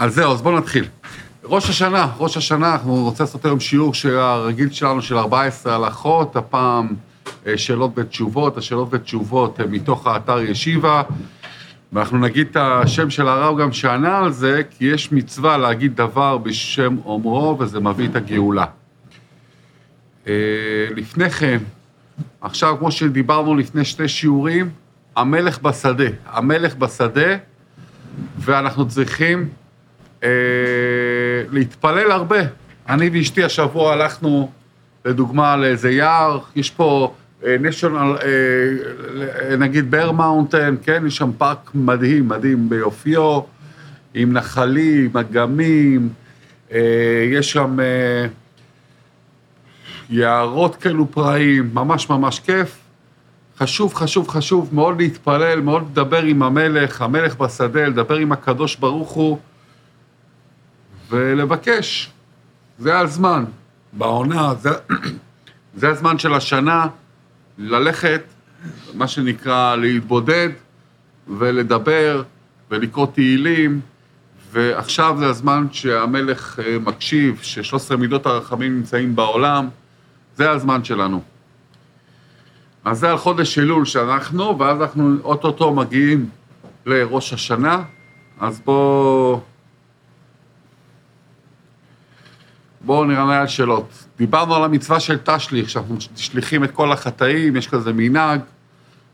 אז זהו, אז בואו נתחיל. ראש השנה, ראש השנה, אנחנו רוצים לעשות היום שיעור הרגיל שלנו של 14 הלכות, הפעם אה, שאלות ותשובות, השאלות ותשובות הן מתוך האתר ישיבה, ואנחנו נגיד את השם של הרב גם שענה על זה, כי יש מצווה להגיד דבר בשם אומרו, וזה מביא את הגאולה. אה, לפני כן, עכשיו, כמו שדיברנו לפני שתי שיעורים, המלך בשדה. המלך בשדה, ואנחנו צריכים אה, להתפלל הרבה. אני ואשתי השבוע הלכנו, לדוגמה, לאיזה יער, יש פה national, אה, אה, נגיד Bear Mountain, כן? יש שם פארק מדהים, מדהים ביופיו, עם נחלים, אגמים, אה, יש שם... אה, יערות כאלו פראיים, ממש ממש כיף. חשוב, חשוב, חשוב מאוד להתפלל, מאוד לדבר עם המלך, המלך בשדה, לדבר עם הקדוש ברוך הוא ולבקש. זה הזמן. בעונה, זה, זה הזמן של השנה ללכת, מה שנקרא, להתבודד ולדבר ולקרוא תהילים, ועכשיו זה הזמן שהמלך אה, מקשיב, ש-13 מידות הרחמים נמצאים בעולם, זה הזמן שלנו. אז זה על חודש אלול שאנחנו, ואז אנחנו אוטוטו מגיעים לראש השנה, אז בואו... בואו נראה על שאלות. דיברנו על המצווה של תשליך, שאנחנו שליחים את כל החטאים, יש כזה מנהג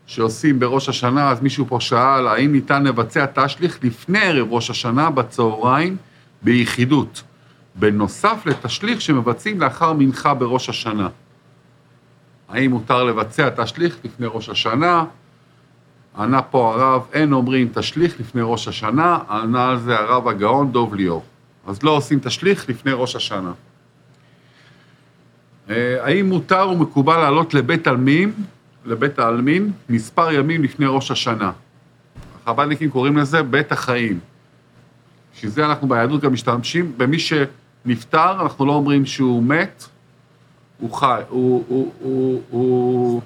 שעושים בראש השנה, אז מישהו פה שאל, האם ניתן לבצע תשליך לפני ערב ראש השנה, בצהריים, ביחידות. בנוסף לתשליך שמבצעים לאחר מנחה בראש השנה. האם מותר לבצע תשליך לפני ראש השנה? ענה פה הרב, אין אומרים תשליך לפני ראש השנה, ענה על זה הרב הגאון דוב ליאור. אז לא עושים תשליך לפני ראש השנה. אה, האם מותר ומקובל לעלות לבית עלמין, לבית העלמין, מספר ימים לפני ראש השנה? החב"דניקים קוראים לזה בית החיים. בשביל זה אנחנו ביהדות גם משתמשים במי ש... נפטר, אנחנו לא אומרים שהוא מת, הוא חי, הוא, הוא, הוא, הוא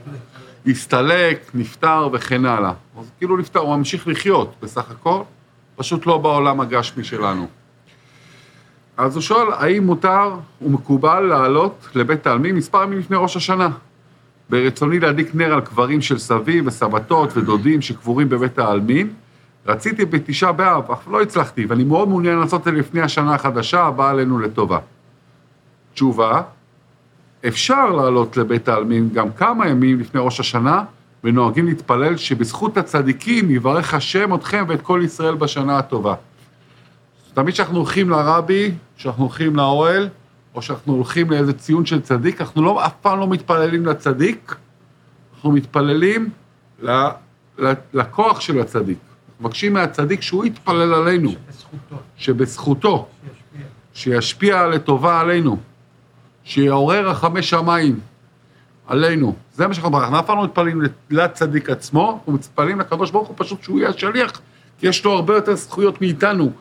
הסתלק, נפטר וכן הלאה. אז כאילו נפטר, הוא ממשיך לחיות בסך הכל, פשוט לא בעולם הגשמי שלנו. אז הוא שואל, האם מותר ומקובל לעלות לבית העלמין מספר ימים לפני ראש השנה? ברצוני להדליק נר על קברים של סבי וסבתות ודודים שקבורים בבית העלמין, רציתי בתשעה באב, אך לא הצלחתי, ואני מאוד מעוניין לעשות את זה לפני השנה החדשה הבאה עלינו לטובה. תשובה, אפשר לעלות לבית העלמין גם כמה ימים לפני ראש השנה, ונוהגים להתפלל שבזכות הצדיקים יברך השם אתכם ואת כל ישראל בשנה הטובה. תמיד כשאנחנו הולכים לרבי, כשאנחנו הולכים לאוהל, או כשאנחנו הולכים לאיזה ציון של צדיק, אנחנו לא, אף פעם לא מתפללים לצדיק, אנחנו מתפללים לכוח של הצדיק. מבקשים מהצדיק שהוא יתפלל עלינו. שבזכותו. שבזכותו. שישפיע. שישפיע לטובה עלינו. שיעורר רחמי שמיים עלינו. זה מה שאנחנו אנחנו אף פעם לא מתפללים לצדיק עצמו, אנחנו מתפללים לקדוש ברוך הוא פשוט שהוא יהיה השליח, כי יש לו הרבה יותר זכויות מאיתנו,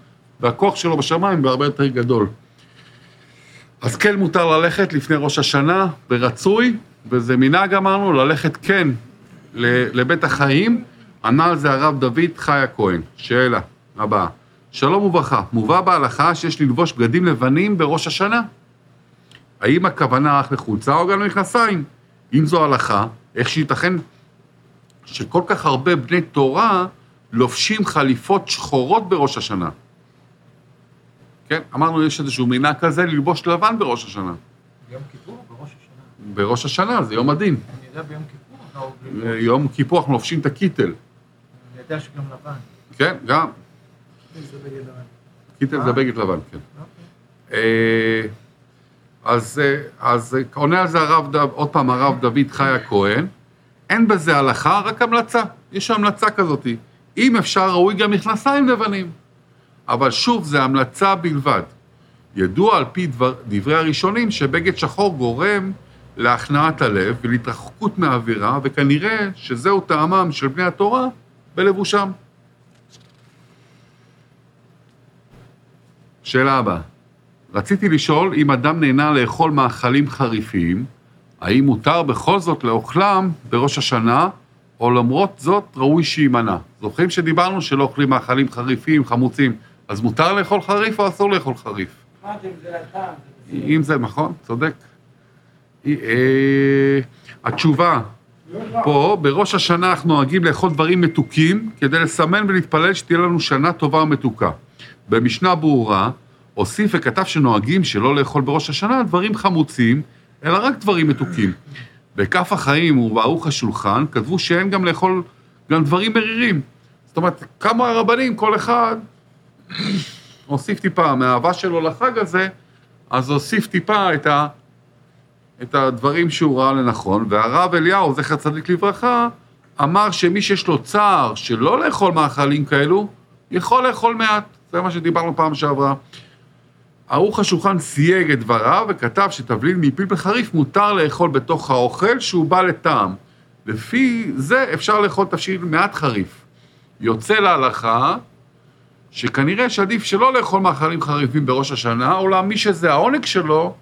והכוח שלו בשמיים בהרבה יותר גדול. אז כן מותר ללכת לפני ראש השנה, ורצוי, וזה מנהג אמרנו, ללכת כן לבית החיים, ענה על זה הרב דוד חי הכהן. שאלה הבאה. שלום וברכה, מובא בהלכה שיש ללבוש בגדים לבנים בראש השנה? האם הכוונה רק לחולצה או גם למכנסיים? אם זו הלכה, איך שייתכן שכל כך הרבה בני תורה לובשים חליפות שחורות בראש השנה? כן, אמרנו, יש איזשהו מנהג כזה ללבוש לבן בראש השנה. ביום כיפור בראש השנה? בראש השנה, זה יום הדין. אני יודע ביום כיפור. לא, יום כיפור אנחנו לובשים את הקיטל. יודע שגם לבן. כן, גם. קיטל זה בגד לבן, כן. אוקיי. אה, אז, אה, אז עונה על זה הרב, עוד פעם, הרב דוד חי הכהן, אין בזה הלכה, רק המלצה. יש המלצה כזאת. אם אפשר, ראוי גם מכנסיים לבנים. אבל שוב, זה המלצה בלבד. ידוע על פי דבר, דברי הראשונים שבגד שחור גורם להכנעת הלב ולהתרחקות מהאווירה, וכנראה שזהו טעמם של בני התורה בלבושם. שאלה הבאה, רציתי לשאול אם אדם נהנה לאכול מאכלים חריפים, האם מותר בכל זאת לאוכלם בראש השנה, או למרות זאת ראוי שיימנע. זוכרים שדיברנו שלא אוכלים מאכלים חריפים, חמוצים, אז מותר לאכול חריף או אסור לאכול חריף? מה זה לטעם? זה. אם זה נכון, צודק. אה, התשובה, פה, בראש השנה אנחנו נוהגים לאכול דברים מתוקים, כדי לסמן ולהתפלל שתהיה לנו שנה טובה ומתוקה. במשנה ברורה, הוסיף וכתב שנוהגים שלא לאכול בראש השנה דברים חמוצים, אלא רק דברים מתוקים. בכף החיים וברוך השולחן כתבו שאין גם לאכול גם דברים מרירים. זאת אומרת, כמה הרבנים, כל אחד הוסיף טיפה מהאהבה שלו לחג הזה, אז הוסיף טיפה את, ה, את הדברים שהוא ראה לנכון, והרב אליהו, זכר צדיק לברכה, אמר שמי שיש לו צער שלא לאכול מאכלים כאלו, יכול לאכול מעט. זה מה שדיברנו פעם שעברה. ערוך השולחן סייג את דבריו וכתב שתבליל מפלפל חריף מותר לאכול בתוך האוכל שהוא בא לטעם. לפי זה אפשר לאכול תבשיל מעט חריף. יוצא להלכה שכנראה שעדיף שלא לאכול מאכלים חריפים בראש השנה, אולם מי שזה העונג שלו,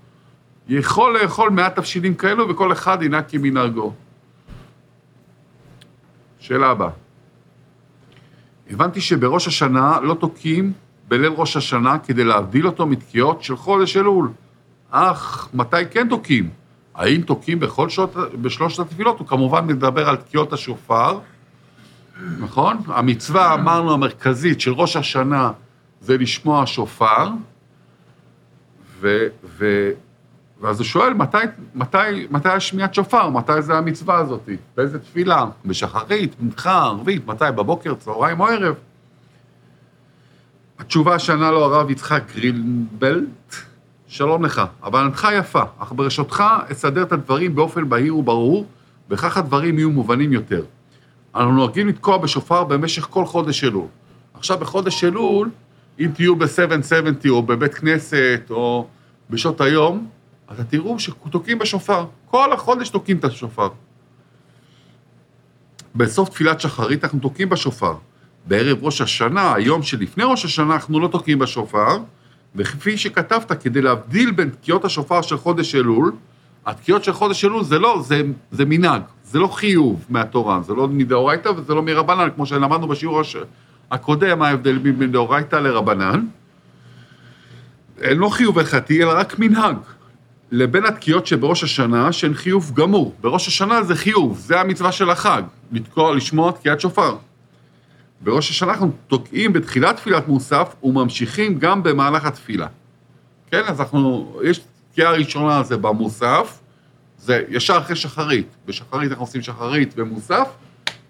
יכול לאכול מעט תבשילים כאלו וכל אחד ינהג כמנהגו. שאלה הבאה. הבנתי שבראש השנה לא תוקעים בליל ראש השנה כדי להבדיל אותו מתקיעות של חודש אלול. אך מתי כן תוקעים? האם תוקעים בכל שעות, בשלושת התפילות? הוא כמובן מדבר על תקיעות השופר, נכון? המצווה, אמרנו, המרכזית של ראש השנה זה לשמוע שופר, ו, ו, ואז הוא שואל, מתי, מתי, מתי השמיעת שופר? מתי זה המצווה הזאת? באיזה תפילה? בשחרית, מנחה, ערבית, מתי? בבוקר, צהריים או ערב? התשובה שענה לו הרב יצחק גרינבלט, שלום לך, הבנתך יפה, אך ברשותך אסדר את הדברים באופן בהיר וברור, וכך הדברים יהיו מובנים יותר. אנחנו נוהגים לתקוע בשופר במשך כל חודש אלול. עכשיו, בחודש אלול, אם תהיו ב-770 או בבית כנסת או בשעות היום, אז תראו שתוקעים בשופר. כל החודש תוקעים את השופר. בסוף תפילת שחרית אנחנו תוקעים בשופר. בערב ראש השנה, היום שלפני ראש השנה, אנחנו לא תוקעים בשופר, וכפי שכתבת, כדי להבדיל בין תקיעות השופר של חודש אלול, התקיעות של חודש אלול זה לא, זה, זה מנהג, זה לא חיוב מהתורה, זה לא מדאורייתא וזה לא מרבנן, כמו שלמדנו בשיעור הש... הקודם, ההבדל בין דאורייתא לרבנן. אין לא חיוב הלכתי, אלא רק מנהג. לבין התקיעות שבראש השנה, שהן חיוב גמור. בראש השנה זה חיוב, זה המצווה של החג, לתקוע, לשמוע תקיעת שופר. בראש השנה אנחנו תוקעים בתחילת תפילת מוסף וממשיכים גם במהלך התפילה. כן, אז אנחנו, יש תקיעה ראשונה זה במוסף, זה ישר אחרי שחרית. בשחרית אנחנו עושים שחרית ומוסף,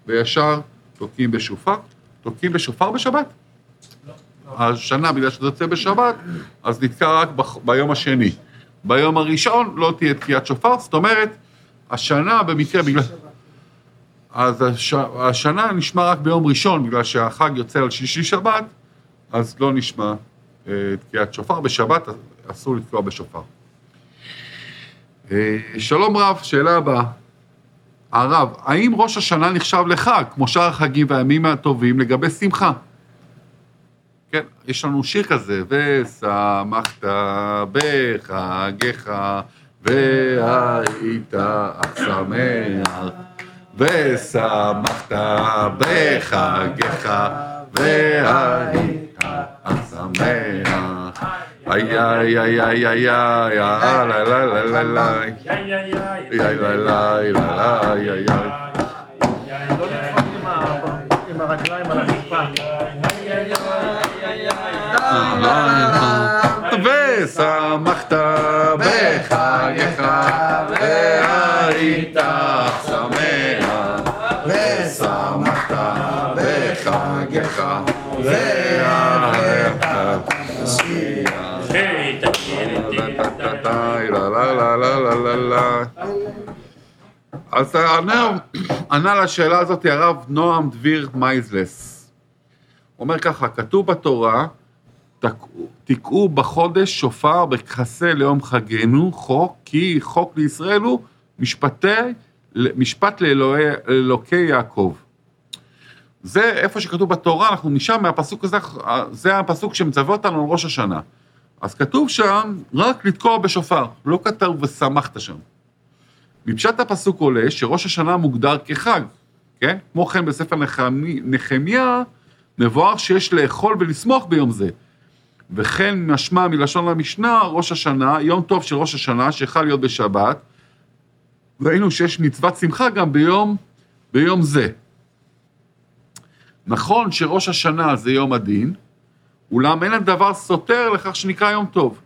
וישר תוקעים בשופר. תוקעים בשופר בשבת? השנה, בגלל שזה יוצא בשבת, אז נתקע רק ב- ביום השני. ביום הראשון לא תהיה תקיעת שופר, זאת אומרת, השנה במקרה, בגלל... אז הש... השנה נשמע רק ביום ראשון, בגלל שהחג יוצא על שישי שבת, אז לא נשמע אה, תקיעת שופר. בשבת אסור לתקוע בשופר. אה, שלום רב, שאלה הבאה. הרב, האם ראש השנה נחשב לחג, כמו שאר החגים והימים הטובים, לגבי שמחה? כן, יש לנו שיר כזה, ושמחת בחגיך, והיית שמח. ושמחת בחגיך, והיית שמח. ай ай ай ай ай я ла ла ла ла ай ай ай ай я 엔дол ניקומ מאן אמר גלאי מאן אן דיפאן ай ай ай ай да ла ла אבסא מאхтаב חייחה אז ענה, לשאלה הזאת הרב נועם דביר מייזלס. אומר ככה, כתוב בתורה, תקעו בחודש שופר בכסה ליום חגנו, חוק, כי חוק לישראל הוא משפטי, משפט לאלוהי, לאלוקי יעקב. זה איפה שכתוב בתורה, אנחנו משם, מהפסוק הזה, זה הפסוק שמצווה אותנו על ראש השנה. אז כתוב שם רק לתקוע בשופר, לא כתוב ושמחת שם. מפשט הפסוק עולה שראש השנה מוגדר כחג, כן? כמו כן בספר נחמי, נחמיה מבואר שיש לאכול ולשמוח ביום זה, וכן משמע מלשון המשנה, ראש השנה, יום טוב של ראש השנה, שיכול להיות בשבת. ראינו שיש מצוות שמחה גם ביום, ביום זה. נכון שראש השנה זה יום הדין, אולם אין הדבר סותר לכך שנקרא יום טוב.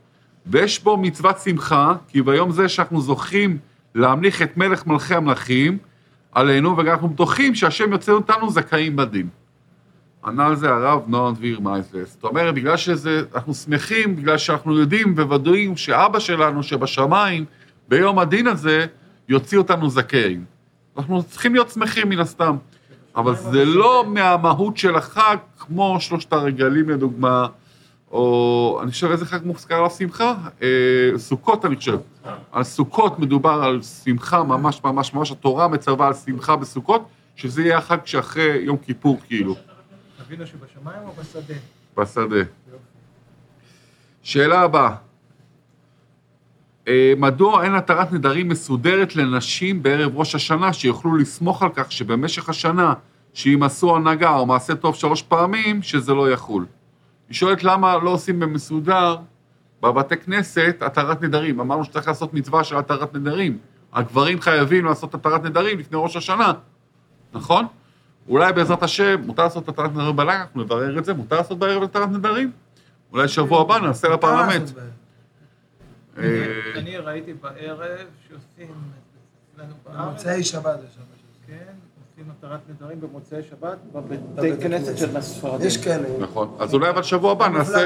ויש בו מצוות שמחה, כי ביום זה שאנחנו זוכים להמליך את מלך מלכי המלכים עלינו, וגם אנחנו בטוחים שהשם יוצא אותנו זכאים בדין. ענה על זה הרב נועם דביר מייזלס. זאת אומרת, בגלל שאנחנו שמחים, בגלל שאנחנו יודעים וודאים שאבא שלנו שבשמיים, ביום הדין הזה, יוציא אותנו זכאים. אנחנו צריכים להיות שמחים מן הסתם. אבל זה לא מהמהות של החג, כמו שלושת הרגלים לדוגמה, או אני חושב איזה חג מוזכר על השמחה? אה, סוכות אני חושב. על סוכות מדובר על שמחה ממש ממש ממש, התורה מצווה על שמחה בסוכות, שזה יהיה החג שאחרי יום כיפור כאילו. אבינו שבשמיים או בשדה? בשדה. שאלה הבאה. אה, מדוע אין התרת נדרים מסודרת לנשים בערב ראש השנה, שיוכלו לסמוך על כך שבמשך השנה, שאם עשו הנהגה או מעשה טוב שלוש פעמים, שזה לא יחול? היא שואלת למה לא עושים במסודר בבתי כנסת התרת נדרים. אמרנו שצריך לעשות מצווה של התרת נדרים. הגברים חייבים לעשות התרת נדרים לפני ראש השנה, נכון? אולי בעזרת השם, מותר לעשות התרת נדרים בלילה, אנחנו נברר את זה, מותר לעשות בערב התרת נדרים? אולי שבוע הבא נעשה לפרלמנט. אה, אני ראיתי בערב שעושים במוצאי שבת יש שם. כן, עושים התרת נדרים במוצאי שבת בבתי כנסת של הספרדים. יש כאלה. נכון. אז אולי אבל שבוע הבא נעשה.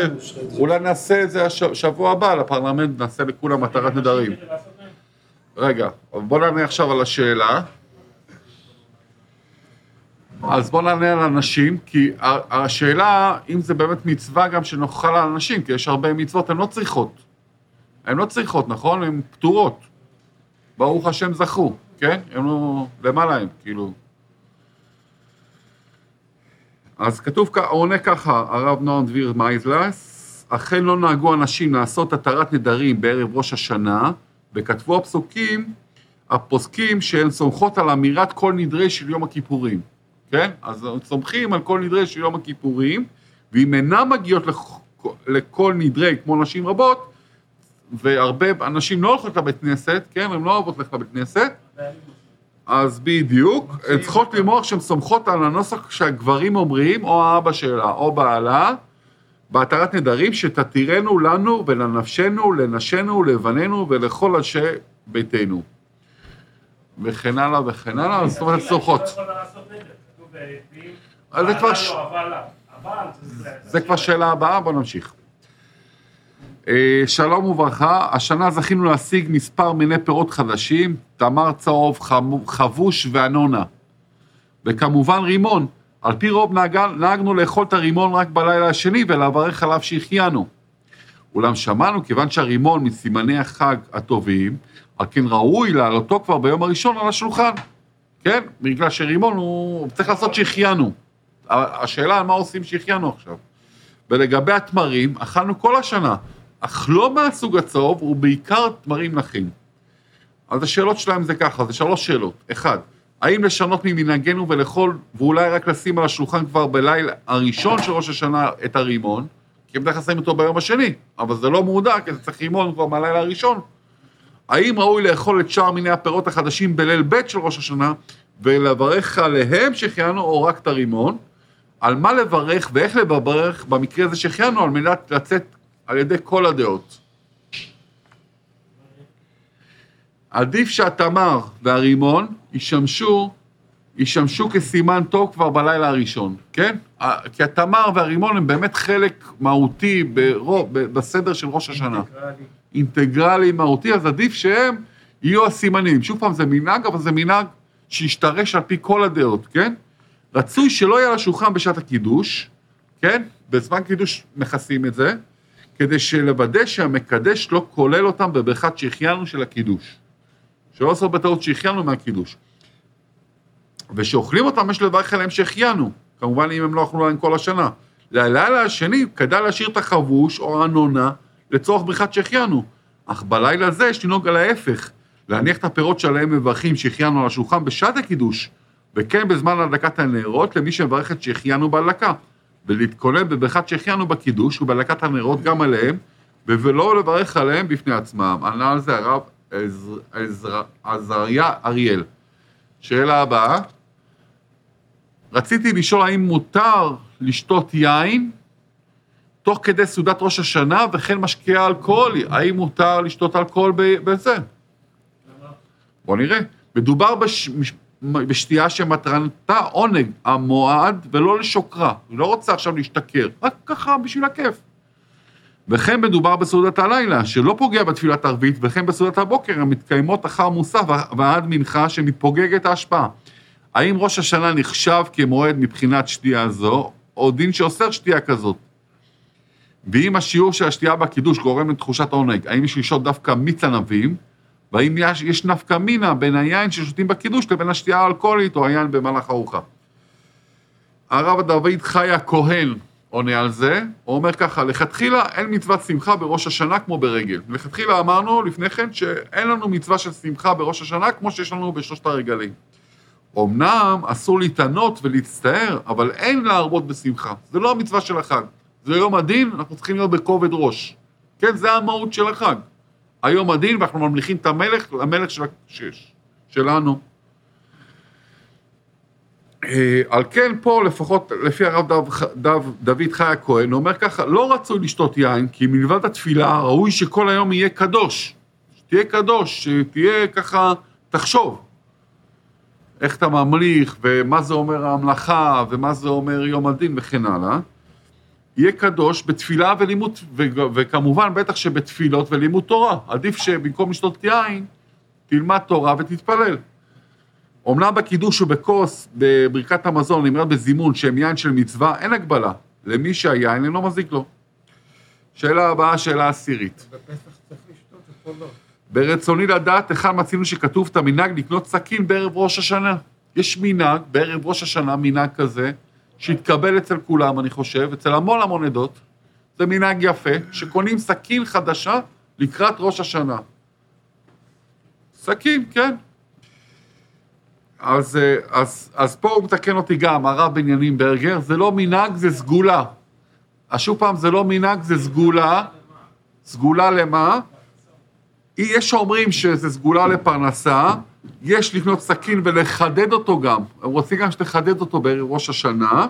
אולי נעשה את זה הש- שבוע הבא לפרלמנט, נעשה לכולם התרת נדרים. רגע, בוא נענה עכשיו על השאלה. אז בוא נענה על הנשים, כי השאלה, אם זה באמת מצווה גם שנוכל על הנשים, כי יש הרבה מצוות, הן לא צריכות. הן לא צריכות, נכון? הן פטורות. ברוך השם זכו, כן? הן לא... למעלה הן, כאילו. אז כתוב, עונה ככה, הרב נועם דביר מייזלס, אכן לא נהגו אנשים לעשות התרת נדרים בערב ראש השנה, וכתבו הפסוקים, הפוסקים שהן סומכות על אמירת כל נדרי של יום הכיפורים, כן? אז סומכים על כל נדרי של יום הכיפורים, ואם אינן מגיעות לכ- לכל נדרי, כמו נשים רבות, והרבה אנשים לא הולכות לבית כנסת, כן? הן לא אוהבות ללכת לבית כנסת, אז בדיוק, הן צריכות למרוח שהן סומכות על הנוסח שהגברים אומרים, או האבא שלה, או בעלה, בהתרת נדרים, שתתירנו לנו ולנפשנו, לנשינו, לבנינו ולכל אנשי ביתנו. וכן הלאה וכן הלאה, זאת אומרת סומכות. זה כבר ש- זה כבר שאלה הבאה, בואו נמשיך. אה, שלום וברכה, השנה זכינו להשיג מספר מיני פירות חדשים, תמר צהוב, חבוש ואנונה. וכמובן רימון. על פי רוב נהג- נהגנו לאכול את הרימון רק בלילה השני ולברך עליו שהחיינו. אולם שמענו, כיוון שהרימון מסימני החג הטובים, על כן ראוי להעלותו כבר ביום הראשון על השולחן. כן? בגלל שרימון הוא צריך לעשות שהחיינו. השאלה מה עושים שהחיינו עכשיו. ולגבי התמרים, אכלנו כל השנה, אך לא מהסוג הצהוב, ובעיקר תמרים נחים. אז השאלות שלהם זה ככה, זה שלוש שאלות. אחד, האם לשנות ממנהגנו ולאכול, ואולי רק לשים על השולחן כבר בלילה הראשון של ראש השנה את הרימון, כי הם בדרך כלל שמים אותו ביום השני, אבל זה לא מודע, כי זה צריך רימון כבר מהלילה הראשון. האם ראוי לאכול את שאר מיני הפירות החדשים בליל ב' של ראש השנה, ולברך עליהם שהחיינו, או רק את הרימון? על מה לברך ואיך לברך במקרה הזה שהחיינו, על מנת לצאת על ידי כל הדעות. עדיף שהתמר והרימון ישמשו, ישמשו כסימן טוב כבר בלילה הראשון, כן? כי התמר והרימון הם באמת חלק מהותי ברוב, בסדר של ראש השנה. אינטגרלי. אינטגרלי מהותי, אז עדיף שהם יהיו הסימנים. שוב פעם, זה מנהג, אבל זה מנהג שישתרש על פי כל הדעות, כן? רצוי שלא יהיה על השולחן בשעת הקידוש, כן? בזמן קידוש מכסים את זה, כדי שלוודא שהמקדש לא כולל אותם בברכת שהחיינו של הקידוש. שלא לעשות בטעות שהחיינו מהקידוש. ושאוכלים אותם, יש לברך עליהם שהחיינו. כמובן, אם הם לא אכלו להם כל השנה. ללילה השני, כדאי להשאיר את החבוש או הנונה לצורך ברכת שהחיינו. אך בלילה הזה יש לנהוג על ההפך, להניח את הפירות שעליהם מברכים שהחיינו על השולחן בשעת הקידוש, וכן בזמן הדלקת הנרות למי שמברך את שהחיינו בהדלקה. ולהתכונן בברכת שהחיינו בקידוש ובהדלקת הנרות גם עליהם, ולא לברך עליהם בפני עצמם. ענה על זה הרב עזר- עזר- עזריה אריאל. שאלה הבאה, רציתי לשאול האם מותר לשתות יין תוך כדי סעודת ראש השנה וכן משקיע אלכוהולי, האם מותר לשתות אלכוהול בזה? בוא נראה. מדובר בש... בשתייה שמטרתה עונג המועד ולא לשוקרה. היא לא רוצה עכשיו להשתכר, רק ככה בשביל הכיף. וכן מדובר בסעודת הלילה, שלא פוגע בתפילת ערבית, וכן בסעודת הבוקר, המתקיימות אחר מוסף ועד מנחה שמתפוגגת ההשפעה. האם ראש השנה נחשב כמועד מבחינת שתייה זו, או דין שאוסר שתייה כזאת? ואם השיעור של השתייה בקידוש גורם לתחושת עונג, האם יש לשתות דווקא מיץ ענבים? והאם יש, יש נפקא מינה בין היין ששותים בקידוש לבין השתייה האלכוהולית או היין במהלך ארוחה? הרב דוד חי הכהן עונה על זה, הוא אומר ככה, לכתחילה אין מצוות שמחה בראש השנה כמו ברגל. לכתחילה אמרנו לפני כן שאין לנו מצווה של שמחה בראש השנה כמו שיש לנו בשלושת הרגלים. אמנם אסור להתענות ולהצטער, אבל אין להרבות בשמחה. זה לא המצווה של החג. זה יום הדין, אנחנו צריכים להיות בכובד ראש. כן, זה המהות של החג. היום הדין, ואנחנו ממליכים את המלך, המלך של השש, שלנו. אה, על כן פה, לפחות לפי הרב דב, דב, דוד חי הכהן, אומר ככה, לא רצוי לשתות יין, כי מלבד התפילה ראוי שכל היום יהיה קדוש. שתהיה קדוש, שתהיה ככה, תחשוב. איך אתה ממליך, ומה זה אומר המלאכה, ומה זה אומר יום הדין, וכן הלאה. יהיה קדוש בתפילה ולימוד, וכמובן, בטח שבתפילות ולימוד תורה. עדיף שבמקום לשתות יין, תלמד תורה ותתפלל. אמנם בקידוש ובכוס, בברכת המזון, נמרד בזימון שהם יין של מצווה, אין הגבלה. למי שהיין אינו מזיק לו. שאלה הבאה, שאלה עשירית. בפסח צריך לשתות, ופה. ברצוני לדעת היכן מצינו שכתוב את המנהג לקנות סכין בערב ראש השנה. יש מנהג, בערב ראש השנה, מנהג כזה, שהתקבל אצל כולם, אני חושב, אצל המון המון עדות. זה מנהג יפה, שקונים סכין חדשה לקראת ראש השנה. סכין, כן. אז, אה, אז, אז פה הוא מתקן אותי גם, הרב בנימין ברגר, זה לא מנהג, זה סגולה. אז שוב פעם, זה לא מנהג, זה סגולה. סגולה למה? יש שאומרים שזה סגולה לפרנסה, יש לקנות סכין ולחדד אותו גם. הם רוצים גם שתחדד אותו בערב ראש השנה.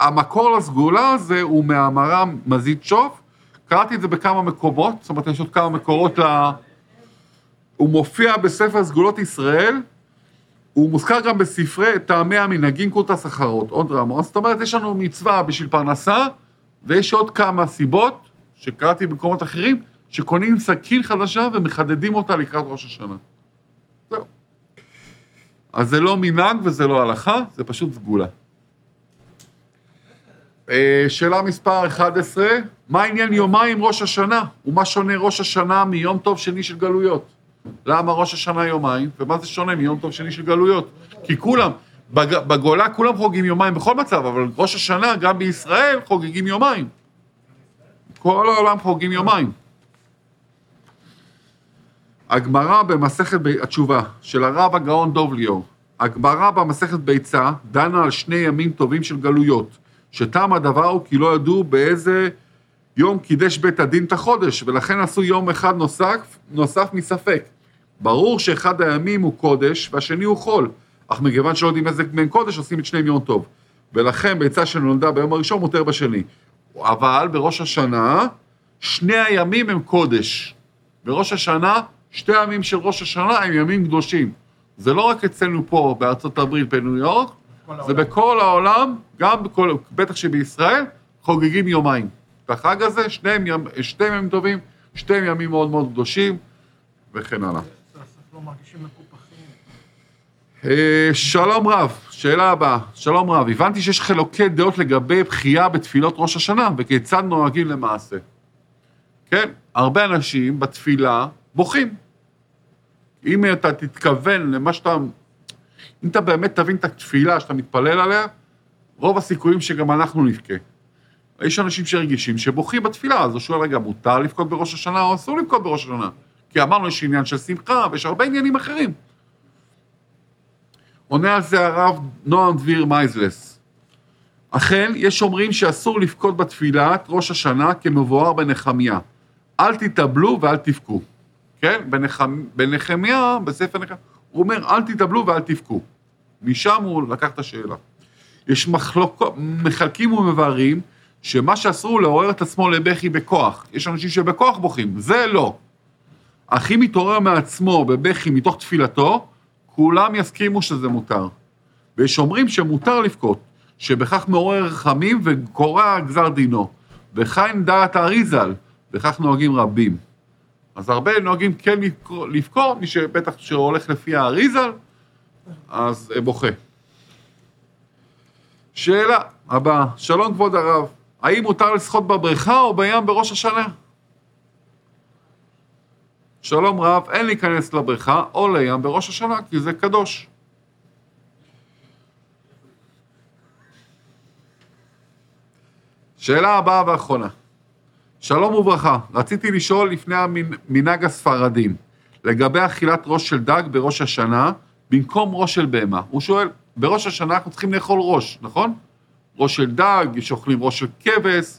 המקור לסגולה הזה הוא מהמרם מזיד שוף. קראתי את זה בכמה מקומות, זאת אומרת, יש עוד כמה מקורות ל... הוא מופיע בספר סגולות ישראל, הוא מוזכר גם בספרי טעמי המנהגים קורטס אחרות, עוד רמות. זאת אומרת, יש לנו מצווה בשביל פרנסה, ויש עוד כמה סיבות, שקראתי במקומות אחרים, שקונים סכין חדשה ומחדדים אותה לקראת ראש השנה. זהו. אז זה לא מנהג וזה לא הלכה, זה פשוט סגולה. אה, שאלה מספר 11, מה עניין יומיים ראש השנה? ומה שונה ראש השנה מיום טוב שני של גלויות? למה ראש השנה יומיים, ומה זה שונה מיום טוב שני של גלויות? כי כולם, בג- בגולה כולם חוגגים יומיים בכל מצב, אבל ראש השנה, גם בישראל, חוגגים יומיים. כל העולם חוגגים יומיים. הגמרא במסכת, ב... התשובה של הרב הגאון דוב ליאור, הגמרא במסכת ביצה דנה על שני ימים טובים של גלויות, שטעם הדבר הוא כי לא ידעו באיזה יום קידש בית הדין את החודש, ולכן עשו יום אחד נוסף, נוסף מספק. ברור שאחד הימים הוא קודש והשני הוא חול, אך מכיוון שלא יודעים איזה מהם קודש, עושים את שניהם יום טוב. ולכן ביצה שנולדה ביום הראשון מותר בשני. אבל בראש השנה, שני הימים הם קודש. בראש השנה, שתי הימים של ראש השנה הם ימים קדושים. זה לא רק אצלנו פה, בארצות הברית, בניו יורק, זה העולם. בכל העולם, גם בכל, בטח שבישראל, חוגגים יומיים. את החג הזה, שניהם ימ, שניהם ימים טובים, שניהם ימים מאוד מאוד קדושים, וכן הלאה. לא. אה, שלום רב, שאלה הבאה. שלום רב, הבנתי שיש חילוקי דעות לגבי בחייה בתפילות ראש השנה, וכיצד נוהגים למעשה. כן, הרבה אנשים בתפילה בוכים. אם אתה תתכוון למה שאתה... אם אתה באמת תבין את התפילה שאתה מתפלל עליה, רוב הסיכויים שגם אנחנו נבכה. יש אנשים שרגישים שבוכים בתפילה, אז הוא שואל, רגע, מותר לבכות בראש השנה או אסור לבכות בראש השנה? כי אמרנו, יש עניין של שמחה ויש הרבה עניינים אחרים. עונה על זה הרב נועם דביר מייזלס. אכן, יש אומרים שאסור לבכות בתפילת ראש השנה כמבואר בנחמיה. אל תתאבלו ואל תבכו. כן? בנחמ... בנחמיה, בספר נחמיה, הוא אומר, אל תתאבלו ואל תבכו. משם הוא לקח את השאלה. יש מחלוקות, מחלקים ומבארים, שמה שאסור לעורר את עצמו לבכי בכוח. יש אנשים שבכוח בוכים, זה לא. אך אם מתעורר מעצמו בבכי מתוך תפילתו, כולם יסכימו שזה מותר. ויש אומרים שמותר לבכות, שבכך מעורר רחמים וקורע גזר דינו. וכן דעת האריזל, וכך נוהגים רבים. אז הרבה נוהגים כן לבכות, מי שבטח שהולך לפי האריזל, אז בוכה. שאלה הבאה, שלום כבוד הרב, האם מותר לשחות בבריכה או בים בראש השנה? שלום רב, אין להיכנס לבריכה או לים בראש השנה, כי זה קדוש. שאלה הבאה והאחרונה. שלום וברכה, רציתי לשאול לפני המנהג הספרדים, לגבי אכילת ראש של דג בראש השנה, במקום ראש של בהמה. הוא שואל, בראש השנה אנחנו צריכים לאכול ראש, נכון? ראש של דג, שאוכלים ראש של כבש.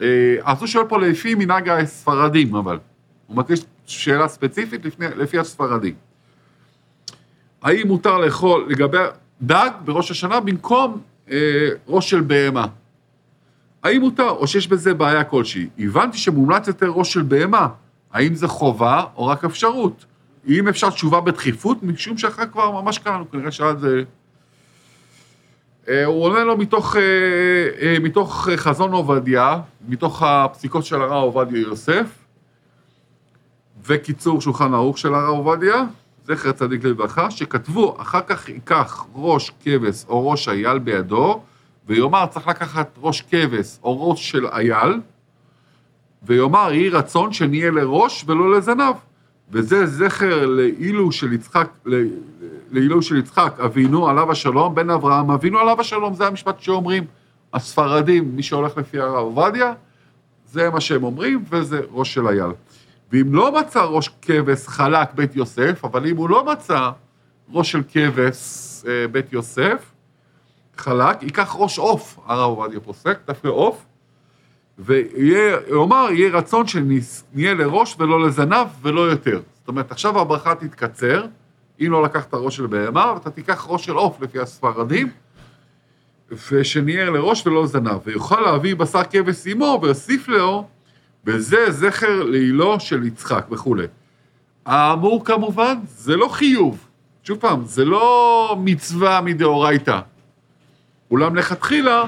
אה, אז הוא שואל פה לפי מנהג הספרדים, אבל. הוא מבקש שאלה ספציפית לפני, לפי הספרדים. האם מותר לאכול לגבי דג בראש השנה במקום אה, ראש של בהמה? האם מותר, או שיש בזה בעיה כלשהי? הבנתי שמומלץ יותר ראש של בהמה. האם זה חובה או רק אפשרות? אם אפשר תשובה בדחיפות, משום שאחר כבר ממש קראנו, כנראה שעד זה... אה, הוא עונה לו מתוך, אה, אה, מתוך חזון עובדיה, מתוך הפסיקות של הרב עובדיה יוסף, וקיצור שולחן ערוך של הרב עובדיה, זכר צדיק לברכה, שכתבו, אחר כך ייקח ראש כבש או ראש אייל בידו, ויאמר, צריך לקחת ראש כבש או ראש של אייל, ויאמר, יהי רצון שנהיה לראש ולא לזנב. וזה זכר לאילו של יצחק, לאילו של יצחק אבינו עליו השלום, בן אברהם אבינו עליו השלום, זה המשפט שאומרים הספרדים, מי שהולך לפי הרב עובדיה, זה מה שהם אומרים, וזה ראש של אייל. ואם לא מצא ראש כבש חלק בית יוסף, אבל אם הוא לא מצא ראש של כבש אה, בית יוסף, חלק, ייקח ראש עוף, הרב עובדיה פוסק, דווקא עוף, ויאמר, יהיה רצון שנהיה לראש ולא לזנב ולא יותר. זאת אומרת, עכשיו הברכה תתקצר, אם לא לקחת ראש של בהמה, ואתה תיקח ראש של עוף לפי הספרדים, ושנהיה לראש ולא לזנב. ויוכל להביא בשר כבש עמו ויוסיף לו, וזה זכר לעילו של יצחק וכולי. האמור כמובן, זה לא חיוב. שוב פעם, זה לא מצווה מדאורייתא. אולם לכתחילה,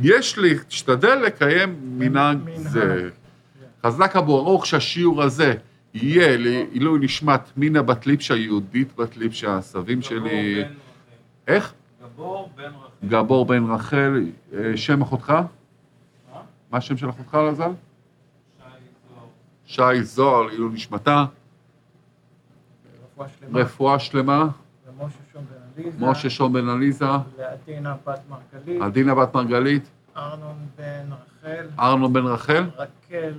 יש להשתדל לקיים מנהג זה. חזק אבו ארוך שהשיעור הזה יהיה לעילוי נשמת מינה בת ליפשה, יהודית בת ליפשה, הסבים שלי... איך? גבור בן רחל. גבור בן רחל, אה, שם אחותך? מה השם של אחותך, לזל? שי זוהר, לעילוי נשמתה. רפואה שלמה. עליזה. משה שום בן עליזה. לעדינה בת מרגלית. עדינה בת מרגלית. ארנון בן רחל. ארנון בן רחל. רקל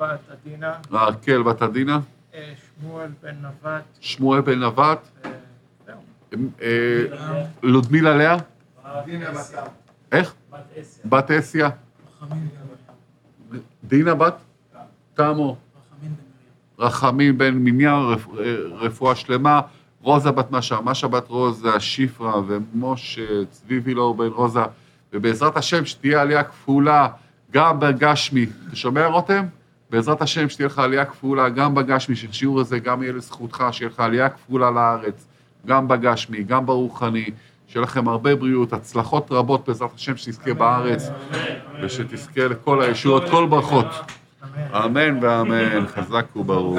בת עדינה. רקל בת עדינה. אה, שמואל בן נבט. שמואל בן נבט. אה, זהו. אה, לודמילה לאה. איך? בת אסיה. דינה בת? תמו. רחמים בן מניין, רפואה שלמה. רוזה בת משה, משה בת רוזה, שפרה ומשה, צבי וילור בן רוזה, ובעזרת השם שתהיה עלייה כפולה גם בגשמי. אתה שומע, רותם? בעזרת השם שתהיה לך עלייה כפולה גם בגשמי, שהשיעור הזה גם יהיה לזכותך, שיהיה לך עלייה כפולה לארץ, גם בגשמי, גם ברוחני, שיהיה לכם הרבה בריאות, הצלחות רבות בעזרת השם שתזכה בארץ, ושתזכה לכל הישועות, כל ברכות. אמן ואמן, חזק וברור.